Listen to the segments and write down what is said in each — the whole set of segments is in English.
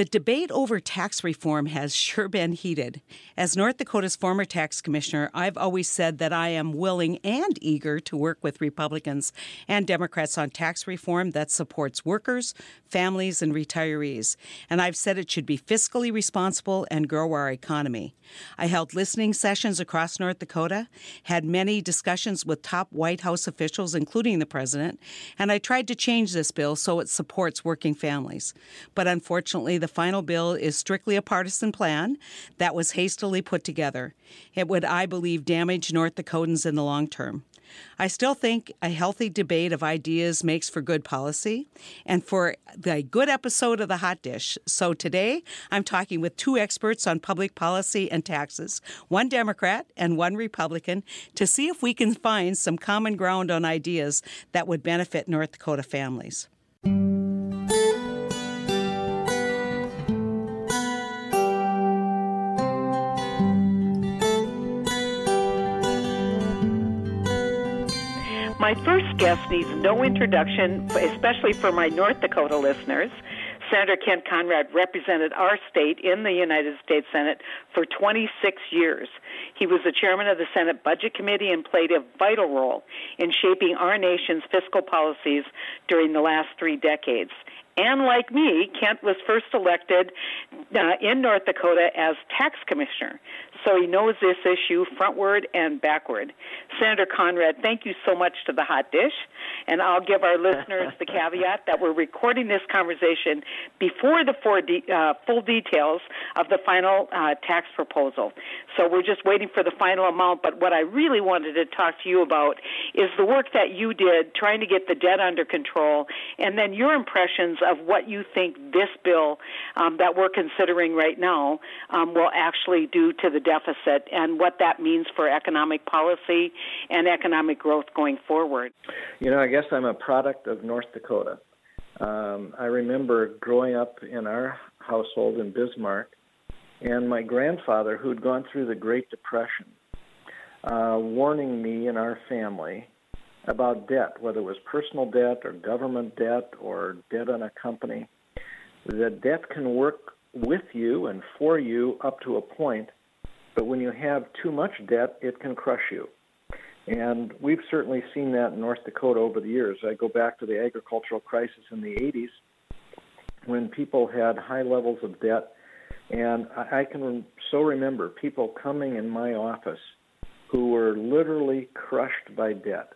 The debate over tax reform has sure been heated. As North Dakota's former tax commissioner, I've always said that I am willing and eager to work with Republicans and Democrats on tax reform that supports workers, families, and retirees. And I've said it should be fiscally responsible and grow our economy. I held listening sessions across North Dakota, had many discussions with top White House officials, including the president, and I tried to change this bill so it supports working families. But unfortunately, the final bill is strictly a partisan plan that was hastily put together. It would, I believe, damage North Dakotans in the long term. I still think a healthy debate of ideas makes for good policy and for the good episode of The Hot Dish. So today, I'm talking with two experts on public policy and taxes, one Democrat and one Republican, to see if we can find some common ground on ideas that would benefit North Dakota families. My first guest needs no introduction, especially for my North Dakota listeners. Senator Kent Conrad represented our state in the United States Senate for 26 years. He was the chairman of the Senate Budget Committee and played a vital role in shaping our nation's fiscal policies during the last three decades. And like me, Kent was first elected uh, in North Dakota as tax commissioner so he knows this issue frontward and backward. Senator Conrad, thank you so much to the hot dish, and I'll give our listeners the caveat that we're recording this conversation before the de- uh, full details of the final uh, tax proposal. So we're just waiting for the final amount. But what I really wanted to talk to you about is the work that you did trying to get the debt under control, and then your impressions of what you think this bill um, that we're considering right now um, will actually do to the deficit and what that means for economic policy and economic growth going forward. You know, I guess I'm a product of North Dakota. Um, I remember growing up in our household in Bismarck, and my grandfather, who'd gone through the Great Depression, uh, warning me and our family about debt, whether it was personal debt or government debt or debt on a company, that debt can work with you and for you up to a point, but when you have too much debt, it can crush you. And we've certainly seen that in North Dakota over the years. I go back to the agricultural crisis in the 80s when people had high levels of debt. And I can so remember people coming in my office who were literally crushed by debt.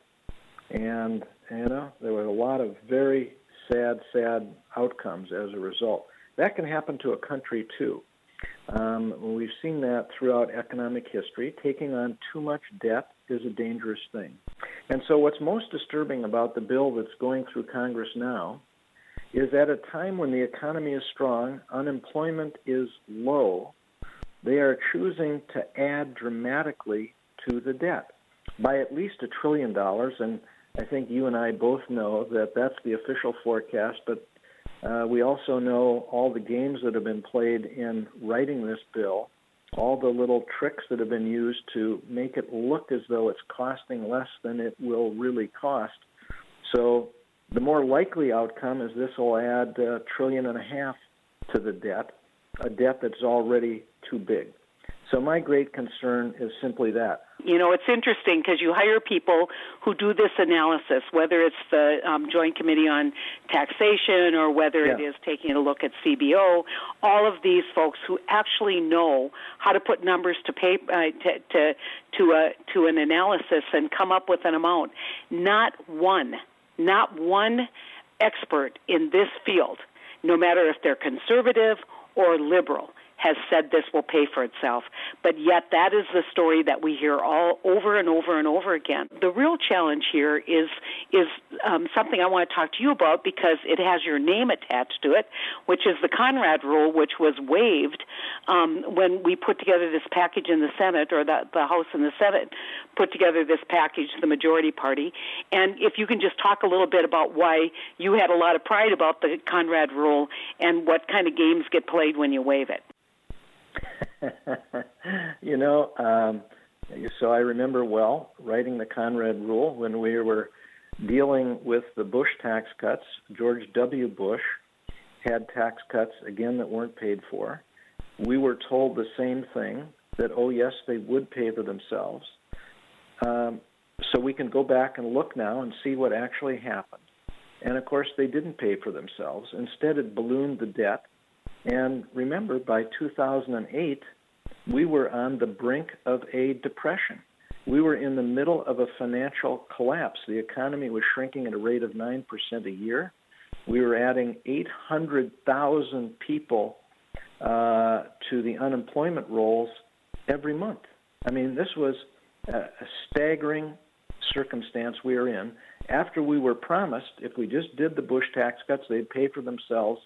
And, you know, there were a lot of very sad, sad outcomes as a result. That can happen to a country too. Um, we've seen that throughout economic history. Taking on too much debt is a dangerous thing. And so, what's most disturbing about the bill that's going through Congress now is at a time when the economy is strong, unemployment is low, they are choosing to add dramatically to the debt by at least a trillion dollars. And I think you and I both know that that's the official forecast, but uh, we also know all the games that have been played in writing this bill, all the little tricks that have been used to make it look as though it's costing less than it will really cost. So the more likely outcome is this will add a trillion and a half to the debt, a debt that's already too big. So my great concern is simply that. You know, it's interesting because you hire people who do this analysis, whether it's the um, Joint Committee on Taxation or whether yeah. it is taking a look at CBO. All of these folks who actually know how to put numbers to paper uh, to to to, a, to an analysis and come up with an amount. Not one, not one expert in this field, no matter if they're conservative or liberal has said this will pay for itself. But yet, that is the story that we hear all over and over and over again. The real challenge here is is um, something I want to talk to you about because it has your name attached to it, which is the Conrad Rule, which was waived um, when we put together this package in the Senate, or the, the House and the Senate put together this package, the majority party. And if you can just talk a little bit about why you had a lot of pride about the Conrad Rule and what kind of games get played when you waive it. you know, um, so I remember well writing the Conrad Rule when we were dealing with the Bush tax cuts, George W. Bush, had tax cuts, again, that weren't paid for. We were told the same thing that, oh, yes, they would pay for themselves. Um, so we can go back and look now and see what actually happened. And of course, they didn't pay for themselves. Instead, it ballooned the debt. And remember, by 2008, we were on the brink of a depression. We were in the middle of a financial collapse. The economy was shrinking at a rate of 9% a year. We were adding 800,000 people uh, to the unemployment rolls every month. I mean, this was a, a staggering circumstance we are in. After we were promised, if we just did the Bush tax cuts, they'd pay for themselves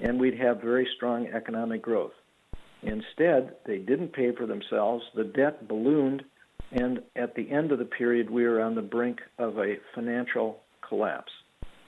and we'd have very strong economic growth. Instead, they didn't pay for themselves. The debt ballooned, and at the end of the period, we were on the brink of a financial collapse.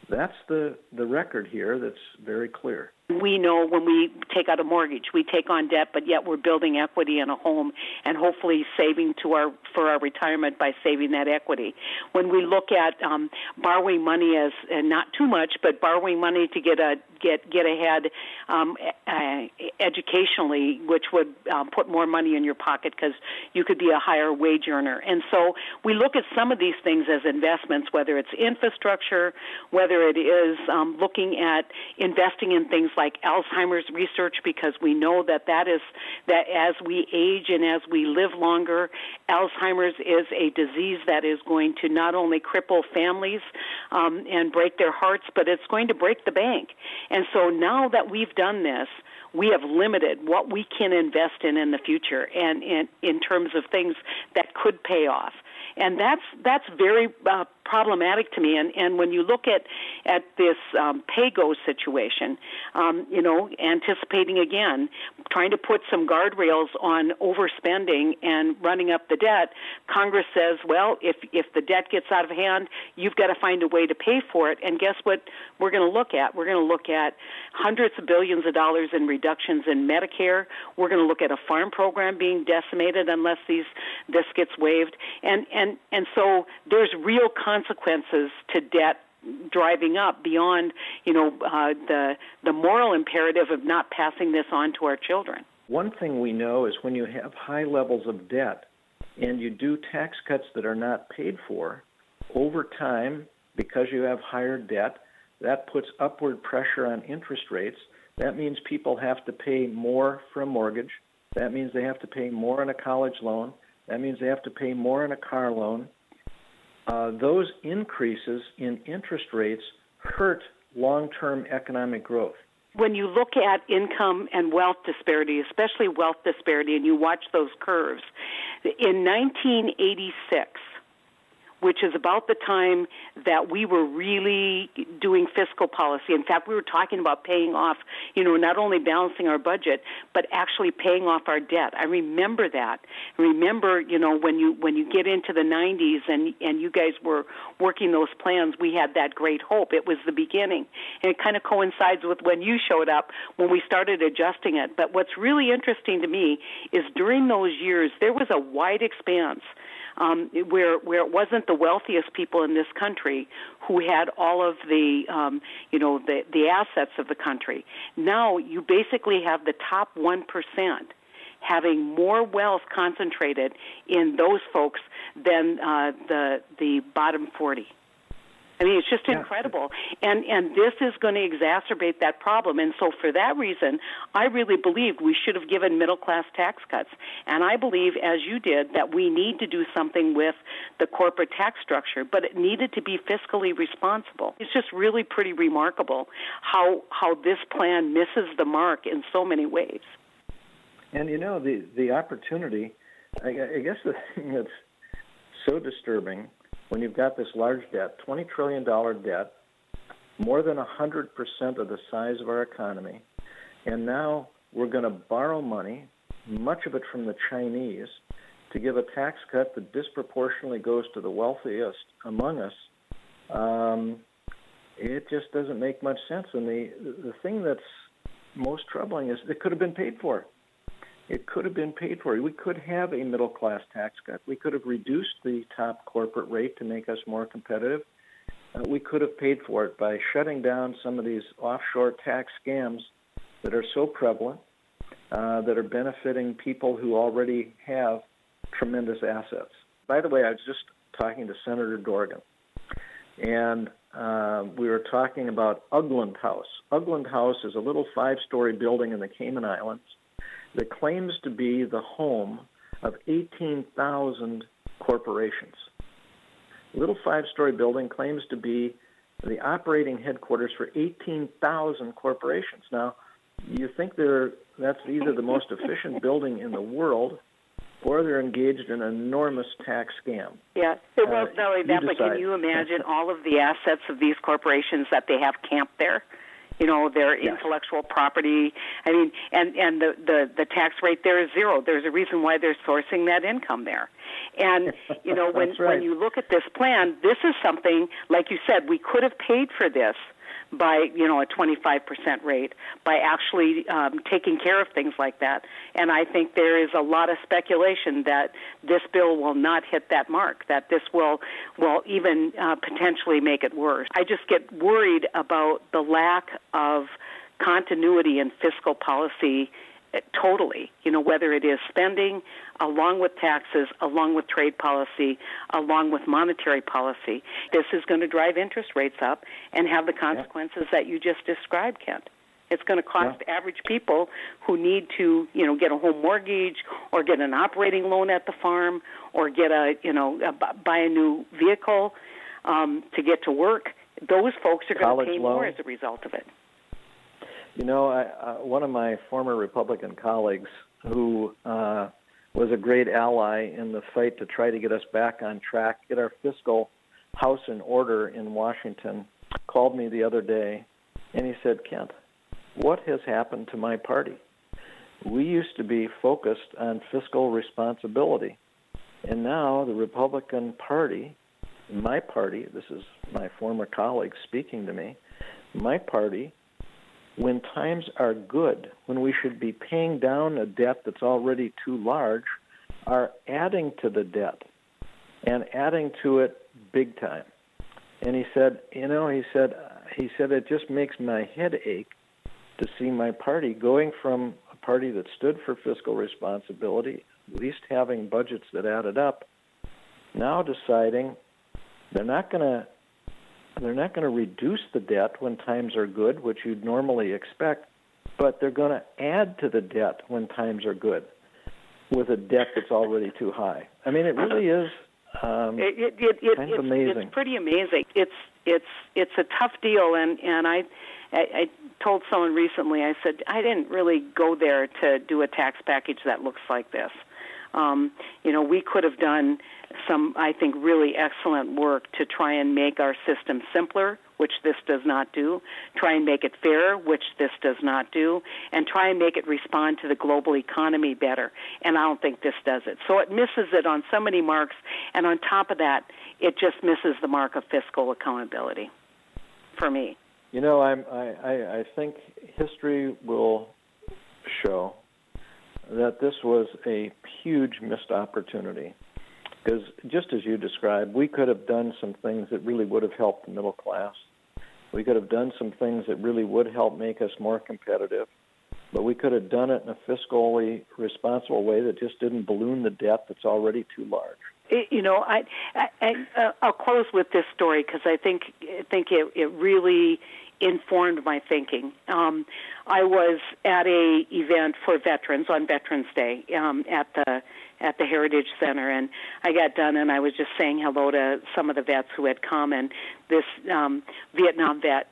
That's the, the record here that's very clear we know when we take out a mortgage, we take on debt, but yet we're building equity in a home and hopefully saving to our for our retirement by saving that equity. When we look at um, borrowing money as uh, not too much, but borrowing money to get a get get ahead um, uh, educationally, which would um, put more money in your pocket because you could be a higher wage earner. And so we look at some of these things as investments, whether it's infrastructure, whether it is um, looking at investing in things like Alzheimer's research because we know that that is that as we age and as we live longer, Alzheimer's is a disease that is going to not only cripple families um, and break their hearts, but it's going to break the bank. And so now that we've done this, we have limited what we can invest in in the future and in, in terms of things that could pay off. And that's that's very uh, problematic to me. And and when you look at at this um, PAYGO situation, um, you know, anticipating again, trying to put some guardrails on overspending and running up the debt, Congress says, well, if if the debt gets out of hand, you've got to find a way to pay for it. And guess what? We're going to look at we're going to look at hundreds of billions of dollars in reductions in Medicare. We're going to look at a farm program being decimated unless these this gets waived. And and and so there's real consequences to debt driving up beyond you know uh, the the moral imperative of not passing this on to our children. One thing we know is when you have high levels of debt and you do tax cuts that are not paid for, over time, because you have higher debt, that puts upward pressure on interest rates. That means people have to pay more for a mortgage. That means they have to pay more on a college loan. That means they have to pay more on a car loan. Uh, those increases in interest rates hurt long term economic growth. When you look at income and wealth disparity, especially wealth disparity, and you watch those curves, in 1986, which is about the time that we were really doing fiscal policy. In fact, we were talking about paying off, you know, not only balancing our budget, but actually paying off our debt. I remember that. I remember, you know, when you when you get into the 90s and and you guys were working those plans, we had that great hope. It was the beginning. And it kind of coincides with when you showed up when we started adjusting it. But what's really interesting to me is during those years there was a wide expanse um, where where it wasn't the wealthiest people in this country who had all of the um, you know the the assets of the country. Now you basically have the top one percent having more wealth concentrated in those folks than uh, the the bottom forty. I mean, it's just yeah. incredible, and and this is going to exacerbate that problem. And so, for that reason, I really believe we should have given middle class tax cuts. And I believe, as you did, that we need to do something with the corporate tax structure, but it needed to be fiscally responsible. It's just really pretty remarkable how how this plan misses the mark in so many ways. And you know, the the opportunity. I, I guess the thing that's so disturbing when you've got this large debt, $20 trillion debt, more than 100% of the size of our economy, and now we're going to borrow money, much of it from the Chinese, to give a tax cut that disproportionately goes to the wealthiest among us. Um, it just doesn't make much sense. And the the thing that's most troubling is it could have been paid for. It could have been paid for. We could have a middle class tax cut. We could have reduced the top corporate rate to make us more competitive. uh, we could have paid for it by shutting down some of these offshore tax scams that are so prevalent, uh, that are benefiting people who already have tremendous assets. By the way, I was just talking to Senator Dorgan, and uh, we were talking about Ugland House. Ugland House is a little five story building in the Cayman Islands that claims to be the home of 18,000 corporations. Little five story building claims to be the operating headquarters for 18,000 corporations. Now, you think they're, that's either the most efficient building in the world or they're engaged in an enormous tax scam. Yeah. Well, uh, not only that, but can you imagine all of the assets of these corporations that they have camped there? You know their yes. intellectual property i mean and and the, the the tax rate there is zero there's a reason why they're sourcing that income there and you know when right. when you look at this plan this is something like you said we could have paid for this by you know a 25% rate by actually um, taking care of things like that. And I think there is a lot of speculation that this bill will not hit that mark. That this will will even uh, potentially make it worse. I just get worried about the lack of continuity in fiscal policy totally. You know, whether it is spending along with taxes, along with trade policy, along with monetary policy, this is going to drive interest rates up and have the consequences yeah. that you just described, Kent. It's going to cost yeah. average people who need to, you know, get a home mortgage or get an operating loan at the farm or get a, you know, a, buy a new vehicle um, to get to work. Those folks are going to pay loan. more as a result of it. You know, I, uh, one of my former Republican colleagues who uh, was a great ally in the fight to try to get us back on track, get our fiscal house in order in Washington, called me the other day and he said, Kent, what has happened to my party? We used to be focused on fiscal responsibility. And now the Republican Party, my party, this is my former colleague speaking to me, my party when times are good, when we should be paying down a debt that's already too large, are adding to the debt and adding to it big time. And he said, you know, he said, he said it just makes my head ache to see my party going from a party that stood for fiscal responsibility, at least having budgets that added up, now deciding they're not going to they're not going to reduce the debt when times are good, which you'd normally expect, but they're going to add to the debt when times are good with a debt that's already too high. I mean, it really is um, it, it, it, it, kind of it's, amazing. It's pretty amazing. It's it's it's a tough deal, and and I, I I told someone recently. I said I didn't really go there to do a tax package that looks like this. Um, you know, we could have done some, I think, really excellent work to try and make our system simpler, which this does not do, try and make it fairer, which this does not do, and try and make it respond to the global economy better. And I don't think this does it. So it misses it on so many marks, and on top of that, it just misses the mark of fiscal accountability for me. You know, I'm, I, I, I think history will show that this was a huge missed opportunity because just as you described, we could have done some things that really would have helped the middle class. We could have done some things that really would help make us more competitive. But we could have done it in a fiscally responsible way that just didn't balloon the debt that's already too large. You know, I, I, I uh, I'll close with this story because I think I think it, it really informed my thinking. Um, I was at a event for veterans on Veterans Day um, at the at the Heritage Center, and I got done, and I was just saying hello to some of the vets who had come, and this um, Vietnam vet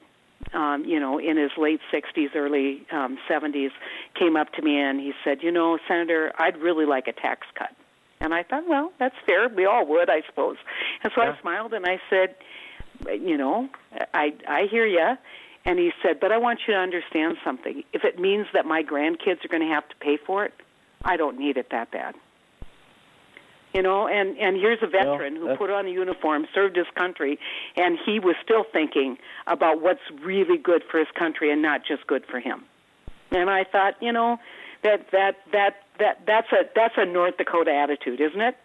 um, you know, in his late 60s, early um, 70s, came up to me and he said, You know, Senator, I'd really like a tax cut. And I thought, Well, that's fair. We all would, I suppose. And so yeah. I smiled and I said, You know, I, I hear you. And he said, But I want you to understand something. If it means that my grandkids are going to have to pay for it, I don't need it that bad. You know, and and here's a veteran well, who put on a uniform, served his country, and he was still thinking about what's really good for his country and not just good for him. And I thought, you know, that that that that that's a that's a North Dakota attitude, isn't it?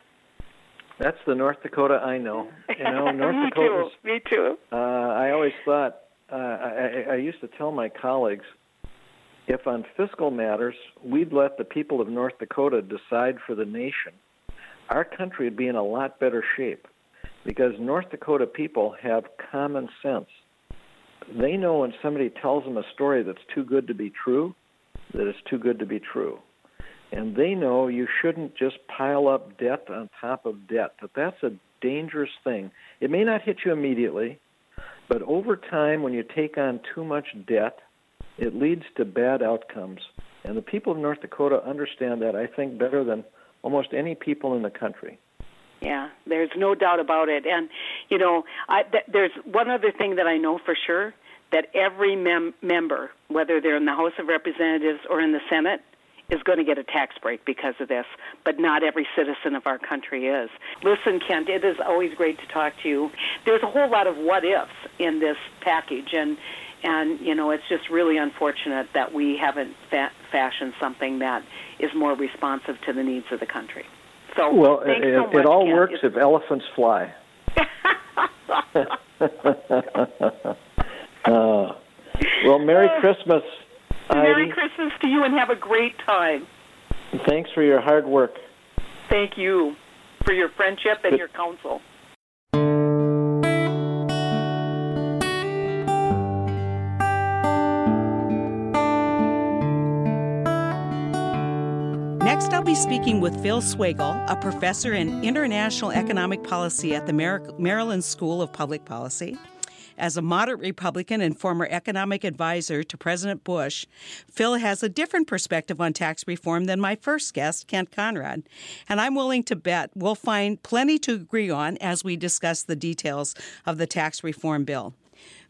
That's the North Dakota I know. You know, North Me Dakota. too. Me too. Uh, I always thought. Uh, I, I used to tell my colleagues, if on fiscal matters we'd let the people of North Dakota decide for the nation, our country would be in a lot better shape, because North Dakota people have common sense. They know when somebody tells them a story that's too good to be true, that it's too good to be true and they know you shouldn't just pile up debt on top of debt. That that's a dangerous thing. It may not hit you immediately, but over time, when you take on too much debt, it leads to bad outcomes. And the people of North Dakota understand that, I think, better than almost any people in the country. Yeah, there's no doubt about it. And, you know, I, th- there's one other thing that I know for sure that every mem- member, whether they're in the House of Representatives or in the Senate, is going to get a tax break because of this, but not every citizen of our country is. Listen, Kent, it is always great to talk to you. There's a whole lot of what ifs in this package, and and you know it's just really unfortunate that we haven't fa- fashioned something that is more responsive to the needs of the country. So well, it, so much, it all Kent. works it's, if elephants fly. uh, well, Merry Christmas. Merry Christmas to you and have a great time. Thanks for your hard work. Thank you for your friendship and your counsel. Next, I'll be speaking with Phil Swagel, a professor in international economic policy at the Maryland School of Public Policy. As a moderate Republican and former economic advisor to President Bush, Phil has a different perspective on tax reform than my first guest, Kent Conrad. And I'm willing to bet we'll find plenty to agree on as we discuss the details of the tax reform bill.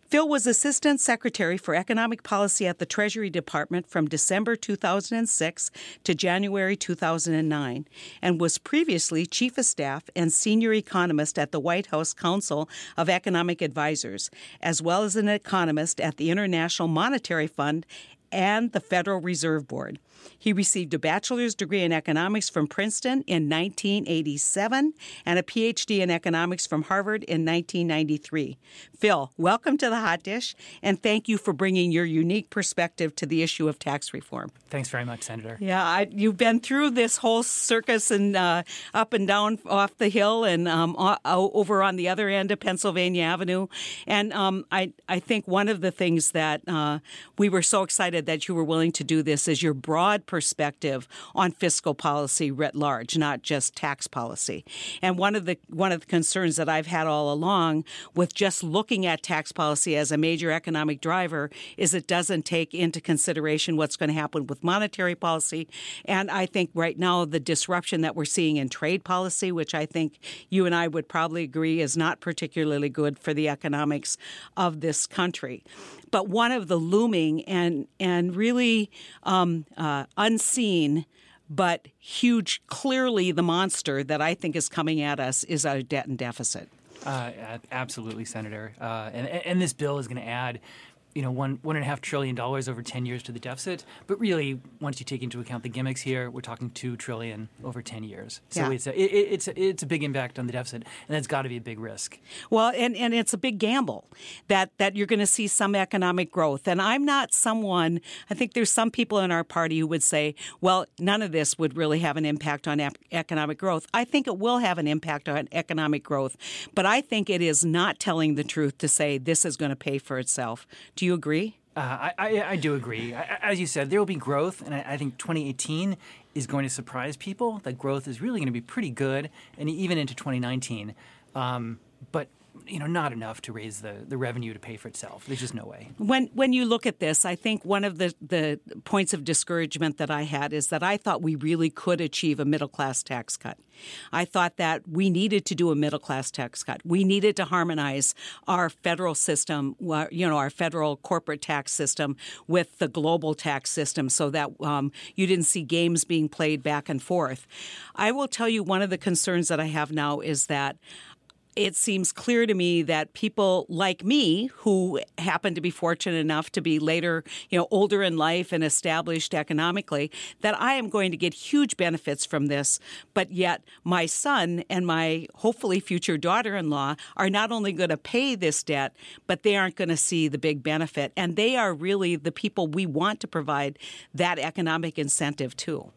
Phil was Assistant Secretary for Economic Policy at the Treasury Department from December 2006 to January 2009 and was previously Chief of Staff and Senior Economist at the White House Council of Economic Advisers, as well as an economist at the International Monetary Fund and the Federal Reserve Board. He received a bachelor's degree in economics from Princeton in 1987 and a PhD in economics from Harvard in 1993. Phil, welcome to the Hot Dish, and thank you for bringing your unique perspective to the issue of tax reform. Thanks very much, Senator. Yeah, I, you've been through this whole circus and uh, up and down off the hill and um, over on the other end of Pennsylvania Avenue. And um, I, I think one of the things that uh, we were so excited that you were willing to do this is your broad perspective on fiscal policy writ large, not just tax policy. And one of the one of the concerns that I've had all along with just looking at tax policy as a major economic driver is it doesn't take into consideration what's going to happen with monetary policy. And I think right now the disruption that we're seeing in trade policy, which I think you and I would probably agree is not particularly good for the economics of this country. But one of the looming and and really um, uh, unseen but huge, clearly the monster that I think is coming at us is our debt and deficit. Uh, absolutely, Senator. Uh, and, and this bill is going to add you know, one one and a half trillion dollars over ten years to the deficit. But really, once you take into account the gimmicks here, we're talking two trillion over ten years. So yeah. it's a, it, it's a, it's a big impact on the deficit, and that's got to be a big risk. Well, and, and it's a big gamble that that you're going to see some economic growth. And I'm not someone. I think there's some people in our party who would say, well, none of this would really have an impact on ep- economic growth. I think it will have an impact on economic growth, but I think it is not telling the truth to say this is going to pay for itself. Do you agree? Uh, I, I, I, do agree. I, as you said, there will be growth, and I, I, think 2018 is going to surprise people. That growth is really going to be pretty good, and even into 2019. Um, but you know, not enough to raise the, the revenue to pay for itself. There's just no way. When when you look at this, I think one of the, the points of discouragement that I had is that I thought we really could achieve a middle class tax cut. I thought that we needed to do a middle class tax cut. We needed to harmonize our federal system, you know, our federal corporate tax system with the global tax system so that um, you didn't see games being played back and forth. I will tell you one of the concerns that I have now is that it seems clear to me that people like me who happen to be fortunate enough to be later, you know, older in life and established economically, that I am going to get huge benefits from this. But yet my son and my hopefully future daughter-in-law are not only going to pay this debt, but they aren't going to see the big benefit. And they are really the people we want to provide that economic incentive to.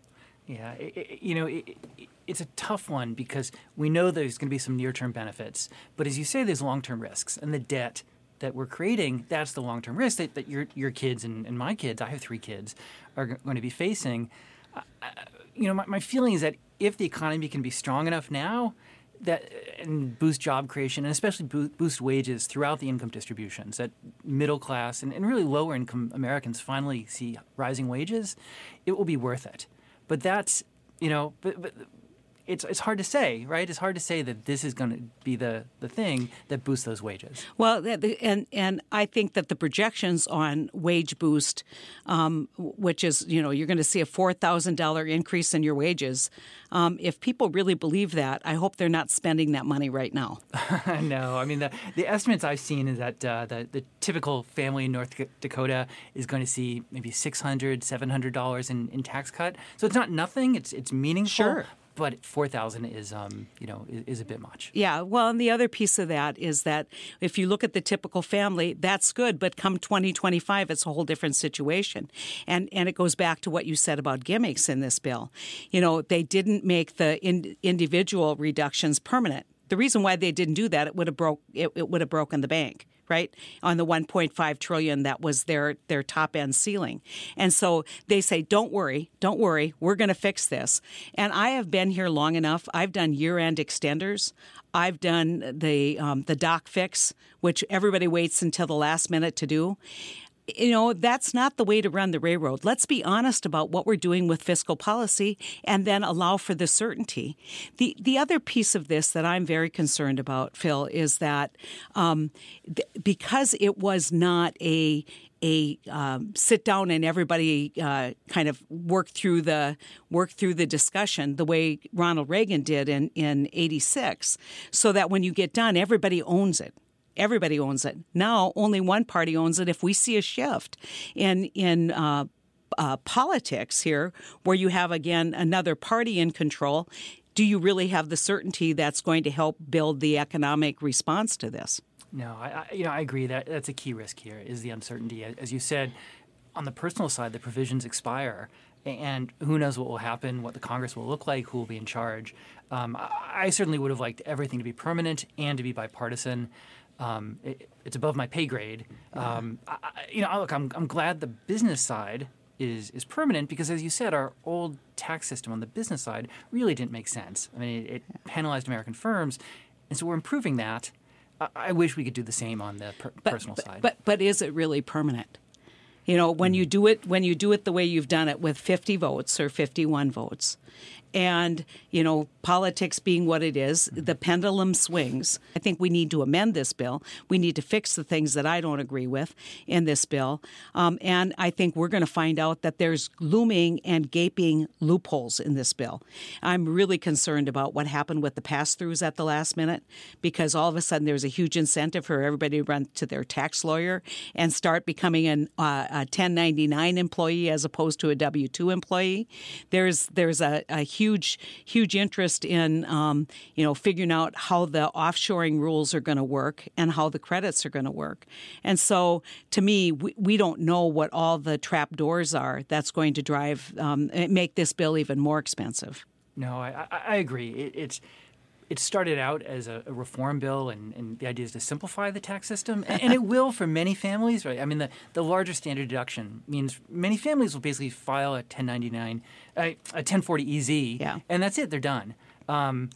Yeah, it, it, you know, it, it's a tough one because we know there's going to be some near-term benefits, but as you say, there's long-term risks, and the debt that we're creating, that's the long-term risk that, that your your kids and, and my kids, I have three kids, are going to be facing. Uh, you know, my, my feeling is that if the economy can be strong enough now, that and boost job creation and especially boost wages throughout the income distributions that middle class and, and really lower income Americans finally see rising wages, it will be worth it. But that's you know, but, but it's it's hard to say, right? It's hard to say that this is going to be the the thing that boosts those wages. Well, and and I think that the projections on wage boost, um, which is you know you're going to see a four thousand dollar increase in your wages. Um, if people really believe that, I hope they're not spending that money right now. no, I mean the the estimates I've seen is that uh, the the typical family in North Dakota is going to see maybe six hundred, seven hundred dollars in, in tax cut. So it's not nothing. It's it's meaningful. Sure but 4000 is um, you know is, a bit much. Yeah well and the other piece of that is that if you look at the typical family that's good but come 2025 it's a whole different situation. And and it goes back to what you said about gimmicks in this bill. You know they didn't make the in, individual reductions permanent the reason why they didn't do that it would have broke it, it would have broken the bank right? On the 1.5 trillion that was their their top end ceiling. And so they say don't worry don't worry we're going to fix this. And i have been here long enough. I've done year end extenders. I've done the um, the doc fix, which everybody waits until the last minute to do you know, that's not the way to run the railroad. Let's be honest about what we're doing with fiscal policy and then allow for the certainty. The, the other piece of this that I'm very concerned about, Phil, is that um, th- because it was not a a um, sit down and everybody uh, kind of work through the work through the discussion the way Ronald Reagan did in in '86, so that when you get done, everybody owns it everybody owns it. Now only one party owns it. If we see a shift in in uh, uh, politics here, where you have again another party in control, do you really have the certainty that's going to help build the economic response to this? No, I, I you know I agree that that's a key risk here is the uncertainty. As you said, on the personal side, the provisions expire and who knows what will happen, what the Congress will look like, who will be in charge. Um, I certainly would have liked everything to be permanent and to be bipartisan um, it, it's above my pay grade. Um, I, you know, look, I'm, I'm glad the business side is is permanent because, as you said, our old tax system on the business side really didn't make sense. I mean, it, it penalized American firms, and so we're improving that. I, I wish we could do the same on the per- but, personal but, side. But but is it really permanent? You know, when you do it when you do it the way you've done it with 50 votes or 51 votes, and you know politics being what it is the pendulum swings. I think we need to amend this bill. We need to fix the things that i don't agree with in this bill. Um, and i think we're going to find out that there's looming and gaping loopholes in this bill. I'm really concerned about what happened with the pass-throughs at the last minute because all of a sudden there's a huge incentive for everybody to run to their tax lawyer and start becoming an, uh, a 1099 employee as opposed to a w2 employee. There's there's a, a huge, huge huge interest in um, you know figuring out how the offshoring rules are going to work and how the credits are going to work. And so, to me, we, we don't know what all the trap doors are that's going to drive um, make this bill even more expensive. No, I, I agree. It, it's it started out as a, a reform bill, and, and, the idea is to simplify the tax system, and, and, it will for many families. Right? I mean, the, the larger standard deduction means many families will basically file a 1099, a, a 1040EZ, yeah. and that's it. They're done. Um,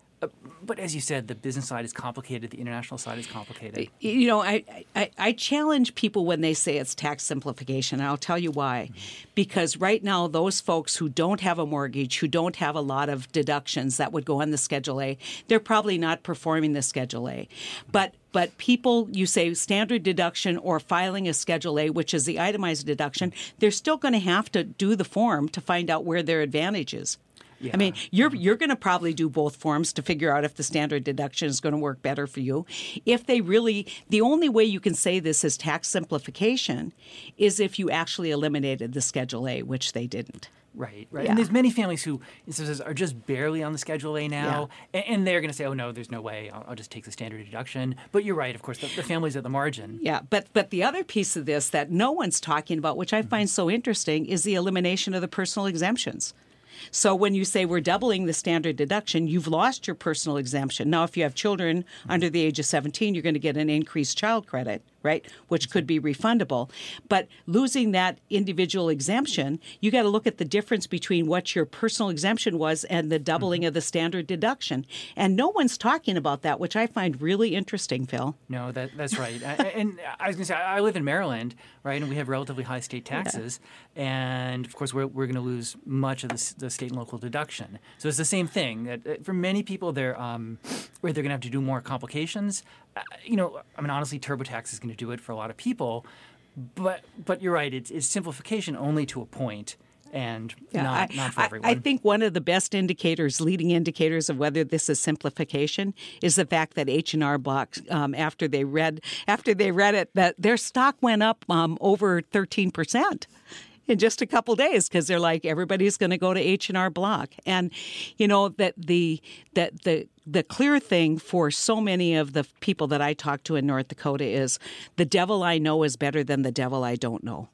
but as you said, the business side is complicated. The international side is complicated. You know, I, I, I challenge people when they say it's tax simplification. And I'll tell you why. Mm-hmm. Because right now, those folks who don't have a mortgage, who don't have a lot of deductions that would go on the Schedule A, they're probably not performing the Schedule A. But but people, you say standard deduction or filing a Schedule A, which is the itemized deduction, they're still going to have to do the form to find out where their advantage is. I mean, you're you're going to probably do both forms to figure out if the standard deduction is going to work better for you. If they really, the only way you can say this is tax simplification is if you actually eliminated the Schedule A, which they didn't. Right, right. Yeah. And there's many families who instances are just barely on the Schedule A now, a- and, they're going to say, "Oh no, there's no way. I'll, I'll just take the standard deduction." But you're right. Of course, the, the families at the margin. Yeah, but but the other piece of this that no one's talking about, which I find so interesting, is the elimination of the personal exemptions. So when you say we're doubling the standard deduction, you've lost your personal exemption. Now, if you have children under the age of 17, you're going to get an increased child credit, right, which could be refundable. But losing that individual exemption, you got to look at the difference between what your personal exemption was and the doubling of the standard deduction. And no one's talking about that, which I find really interesting, Phil. No, that that's right. I, and I was going to say, I live in Maryland, right, and we have relatively high state taxes, and of course, we're, we're going to lose much of the, the state and local deduction. So it's the same thing. That uh, for many people, they're um, where they're going to have to do more complications. Uh, you know, I mean, honestly, TurboTax is going to do it for a lot of people, but but you're right. It's, it's simplification only to a point, and not, I, not for I- everyone. I think one of the best indicators, leading indicators of whether this is simplification, is the fact that H and R Block, um, after they read after they read it, that their stock went up um, over thirteen percent in just a couple days because they're like everybody's going to go to H&R Block. And you know that the that the the clear thing for so many of the people that I talk to in North Dakota is the devil I know is better than the devil I don't know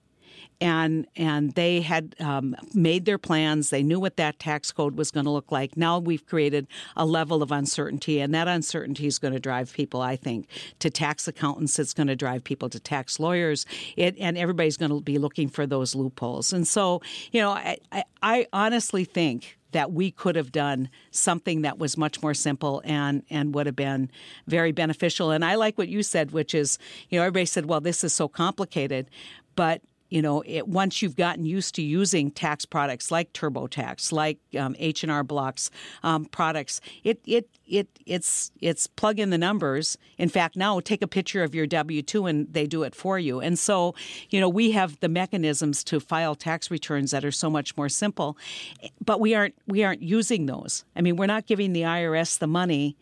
and and they had um, made their plans. They knew what that tax code was going to look like. Now we've created a level of uncertainty, and that uncertainty is going to drive people, I think, to tax accountants. It's going to drive people to tax lawyers, it, and everybody's going to be looking for those loopholes. And so, you know, I, I, I honestly think that we could have done something that was much more simple and and would have been very beneficial. And I like what you said, which is, you know, everybody said, well, this is so complicated, but you know, it, once you've gotten used to using tax products like TurboTax, like um, H and R Blocks um, products, it it it it's it's plug in the numbers. In fact, now take a picture of your W two and they do it for you. And so, you know, we have the mechanisms to file tax returns that are so much more simple, but we aren't we aren't using those. I mean, we're not giving the IRS the money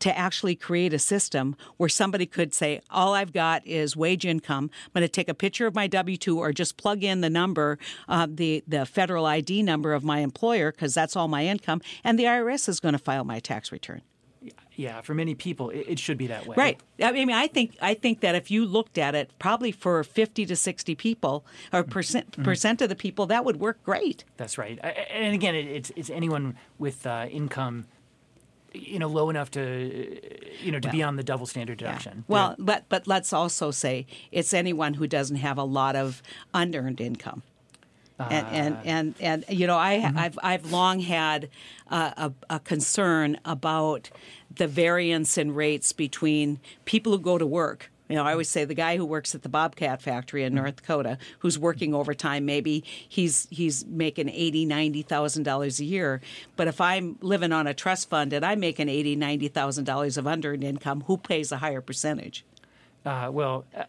to actually create a system where somebody could say, All I've got is wage income. I'm going to take a picture of my W 2 or just plug in the number, uh, the, the federal ID number of my employer, because that's all my income, and the IRS is going to file my tax return. yeah, for many people, it, should be that way. Right. I mean, I think I think that if you looked at it, probably for fifty to sixty people or percent percent of the people, that would work great. That's right. And again, it's it's anyone with uh, income, you know, low enough to, you know, to be on the double standard deduction. Well, but but let's also say it's anyone who doesn't have a lot of unearned income. And, and and and you know I I've I've long had uh, a, a concern about the variance in rates between people who go to work. You know, I always say the guy who works at the Bobcat factory in North Dakota, who's working overtime, maybe he's he's making eighty, ninety thousand dollars a year. But if I'm living on a trust fund and I'm making eighty, ninety thousand dollars of unearned income, who pays a higher percentage? Uh, well, uh,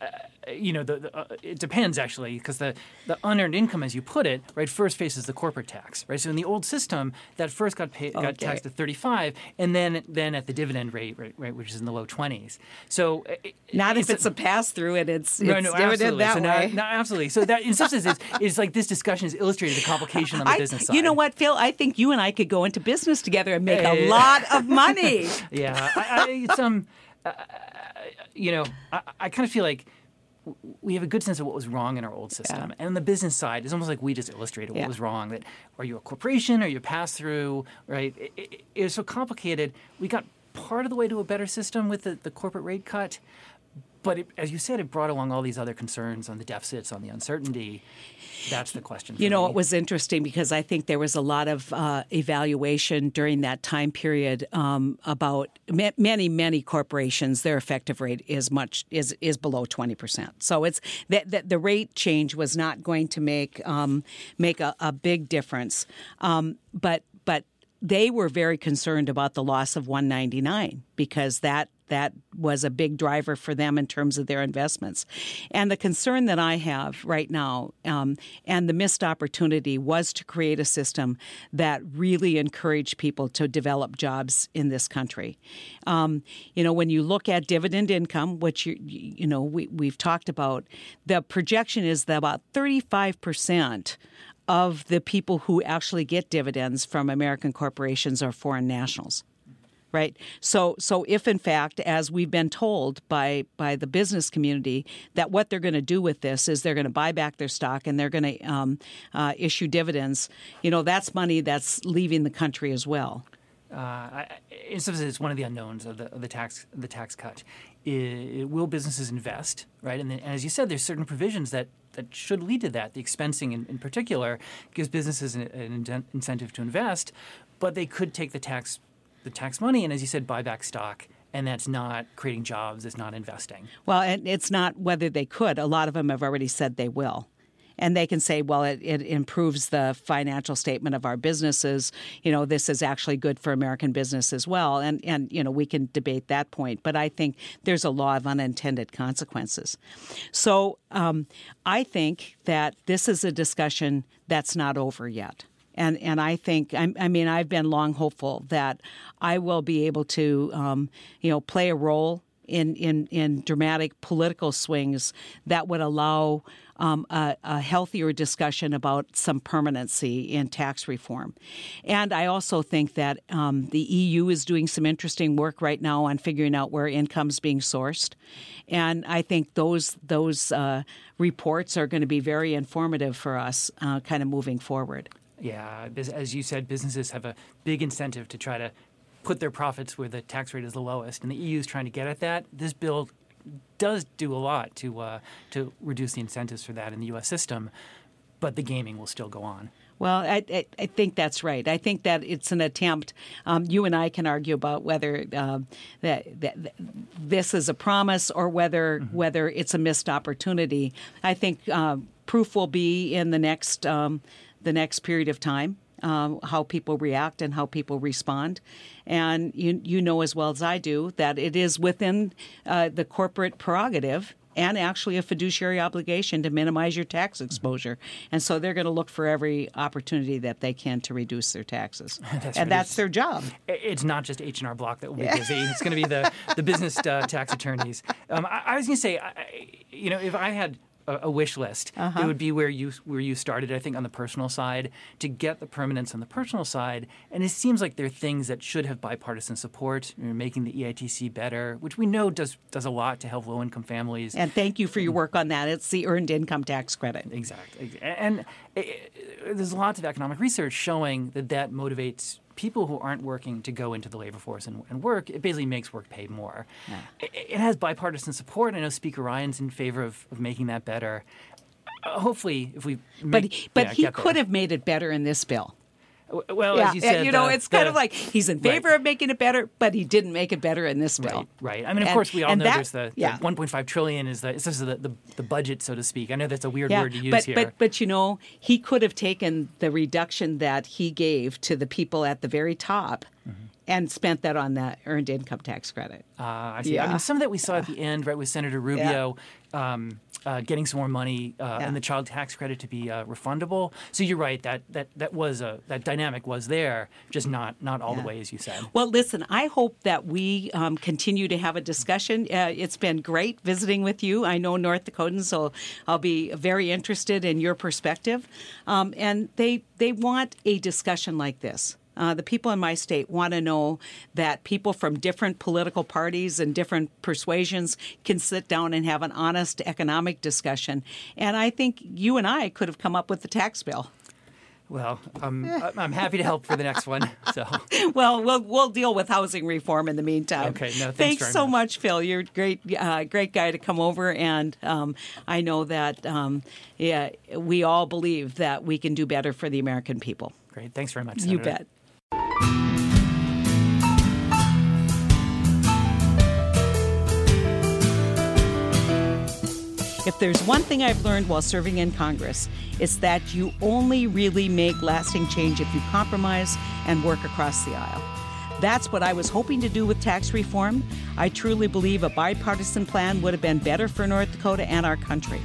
you know, the, the, uh, it depends actually, because the, the unearned income, as you put it, right, first faces the corporate tax, right. So in the old system, that first got paid, got Okay. taxed at thirty five, and then then at the dividend rate, right, right which is in the low twenties. So uh, Not if it's a pass through and it's, it's no, no, dividend absolutely. that so way. no, absolutely. So that in some sense, it's, it's like this discussion has illustrated the complication on the I- business side. You know what, Phil? I think you and I could go into business together and make Hey. a lot of money. Yeah, I, I, it's um, uh, you know, I, I kind of feel like we have a good sense of what was wrong in our old system, and on the business side, it's almost like we just illustrated what Yeah. was wrong. That are you a corporation? Are you a pass through? Right? It, it, it was so complicated. We got part of the way to a better system with the, the corporate rate cut. But it, as you said, it brought along all these other concerns on the deficits, on the uncertainty. That's the question. You know, me. it was interesting because I think there was a lot of uh, evaluation during that time period um, about ma- many, many corporations. Their effective rate is much is is below twenty percent. So it's that, that the rate change was not going to make um, make a, a big difference. Um, but but they were very concerned about the loss of 199 because that that was a big driver for them in terms of their investments. And the concern that I have right now, um, and the missed opportunity, was to create a system that really encouraged people to develop jobs in this country. Um, you know, when you look at dividend income, which you you know we we've talked about, the projection is that about thirty five percent of the people who actually get dividends from American corporations are foreign nationals right so so if in fact as we've been told by by the business community that what they're going to do with this is they're going to buy back their stock and they're going to um, uh, issue dividends you know that's money that's leaving the country as well uh, I, in it's one of the unknowns of the, of the tax the tax cut. It, will businesses invest, right? And, then, as you said, there's certain provisions that, that should lead to that. The expensing, in, in particular, gives businesses an, an, incentive to invest, but they could take the tax the tax money and, as you said, buy back stock and that's not creating jobs, it's not investing. Well, and it's not whether they could. A lot of them have already said they will. And they can say, well, it, it improves the financial statement of our businesses. You know, this is actually good for American business as well. And, and, you know, we can debate that point. But I think there's a law of unintended consequences. So um, I think that this is a discussion that's not over yet and and I think I, I, mean I've been long hopeful that I will be able to um, you know play a role in in in dramatic political swings that would allow. Um, a, a, healthier discussion about some permanency in tax reform. And I also think that um, the EU is doing some interesting work right now on figuring out where income's being sourced. And I think those those uh, reports are going to be very informative for us, uh, kind of moving forward. Yeah, as you said, businesses have a big incentive to try to put their profits where the tax rate is the lowest, and the EU is trying to get at that. This bill does do a lot to uh, to reduce the incentives for that in the U.S. system, but the gaming will still go on. Well, I, I, I, think that's right. I think that it's an attempt. Um, you and I can argue about whether that, that, that, this is a promise or whether mm-hmm. whether it's a missed opportunity. I think uh, proof will be in the next um, the next period of time. Uh, how people react and how people respond. And you, you know as well as I do that it is within uh, the corporate prerogative and actually a fiduciary obligation to minimize your tax exposure. And so they're going to look for every opportunity that they can to reduce their taxes. that's and that's their job. It's not just H&R Block that will be busy. It's going to be the, the business uh, tax attorneys. Um, I, I, was going to say, I, you know, if I had a, a wish list. Uh-huh. It would be where you where you started, I think, on the personal side to get the permanence on the personal side. And it seems like there are things that should have bipartisan support, you know, making the EITC better, which we know does does a lot to help low income families. And thank you for your work on that. It's the earned income tax credit. Exactly, and it, it, there's lots of economic research showing that that motivates people who aren't working to go into the labor force and, and work, it basically makes work pay more. Yeah. It, it, has bipartisan support. I know Speaker Ryan's in favor of, of making that better. Uh, hopefully, if we make, but but yeah, he could there. have made it better in this bill. Well, yeah, as you said, you know, the, it's kind of like he's in favor right. of making it better, but he didn't make it better in this bill. Right. right. I mean, of and, course, we all know that, there's the, yeah. the 1.5 trillion is the this is the, the, the budget, so to speak. I know that's a weird yeah, word to use but, here. But but you know, he could have taken the reduction that he gave to the people at the very top. Mm-hmm and spent that on that earned income tax credit. Uh, I see. I mean, some of that we saw at the end, right, with Senator Rubio. Um, uh, getting some more money uh, yeah. and the child tax credit to be uh, refundable. So you're right that that that was a that dynamic was there, just not not all yeah. the way as you said. Well, listen, I hope that we um, continue to have a discussion. Uh, it's been great visiting with you. I know North Dakotans, so I'll be very interested in your perspective. Um, and they they want a discussion like this. Uh, the people in my state want to know that people from different political parties and different persuasions can sit down and have an honest economic discussion. And I think you and I could have come up with the tax bill. Well, I'm I'm happy to help for the next one. So, well, we'll we'll deal with housing reform in the meantime. Okay, no, thanks, thanks so much. much. Phil. You're a great, uh, great guy to come over, and um, I know that um, yeah, we all believe that we can do better for the American people. Great, thanks very much. Senator. You bet. If there's one thing I've learned while serving in Congress, it's that you only really make lasting change if you compromise and work across the aisle. That's what I was hoping to do with tax reform. I truly believe a bipartisan plan would have been better for North Dakota and our country.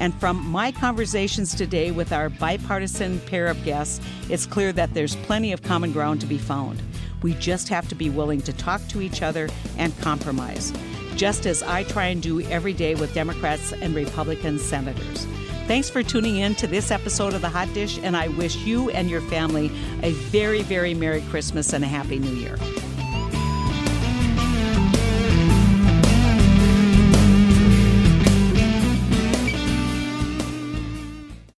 And from my conversations today with our bipartisan pair of guests, it's clear that there's plenty of common ground to be found. We just have to be willing to talk to each other and compromise, just as I try and do every day with Democrats and Republican senators. Thanks for tuning in to this episode of The Hot Dish, and I wish you and your family a very, very Merry Christmas and a Happy New Year.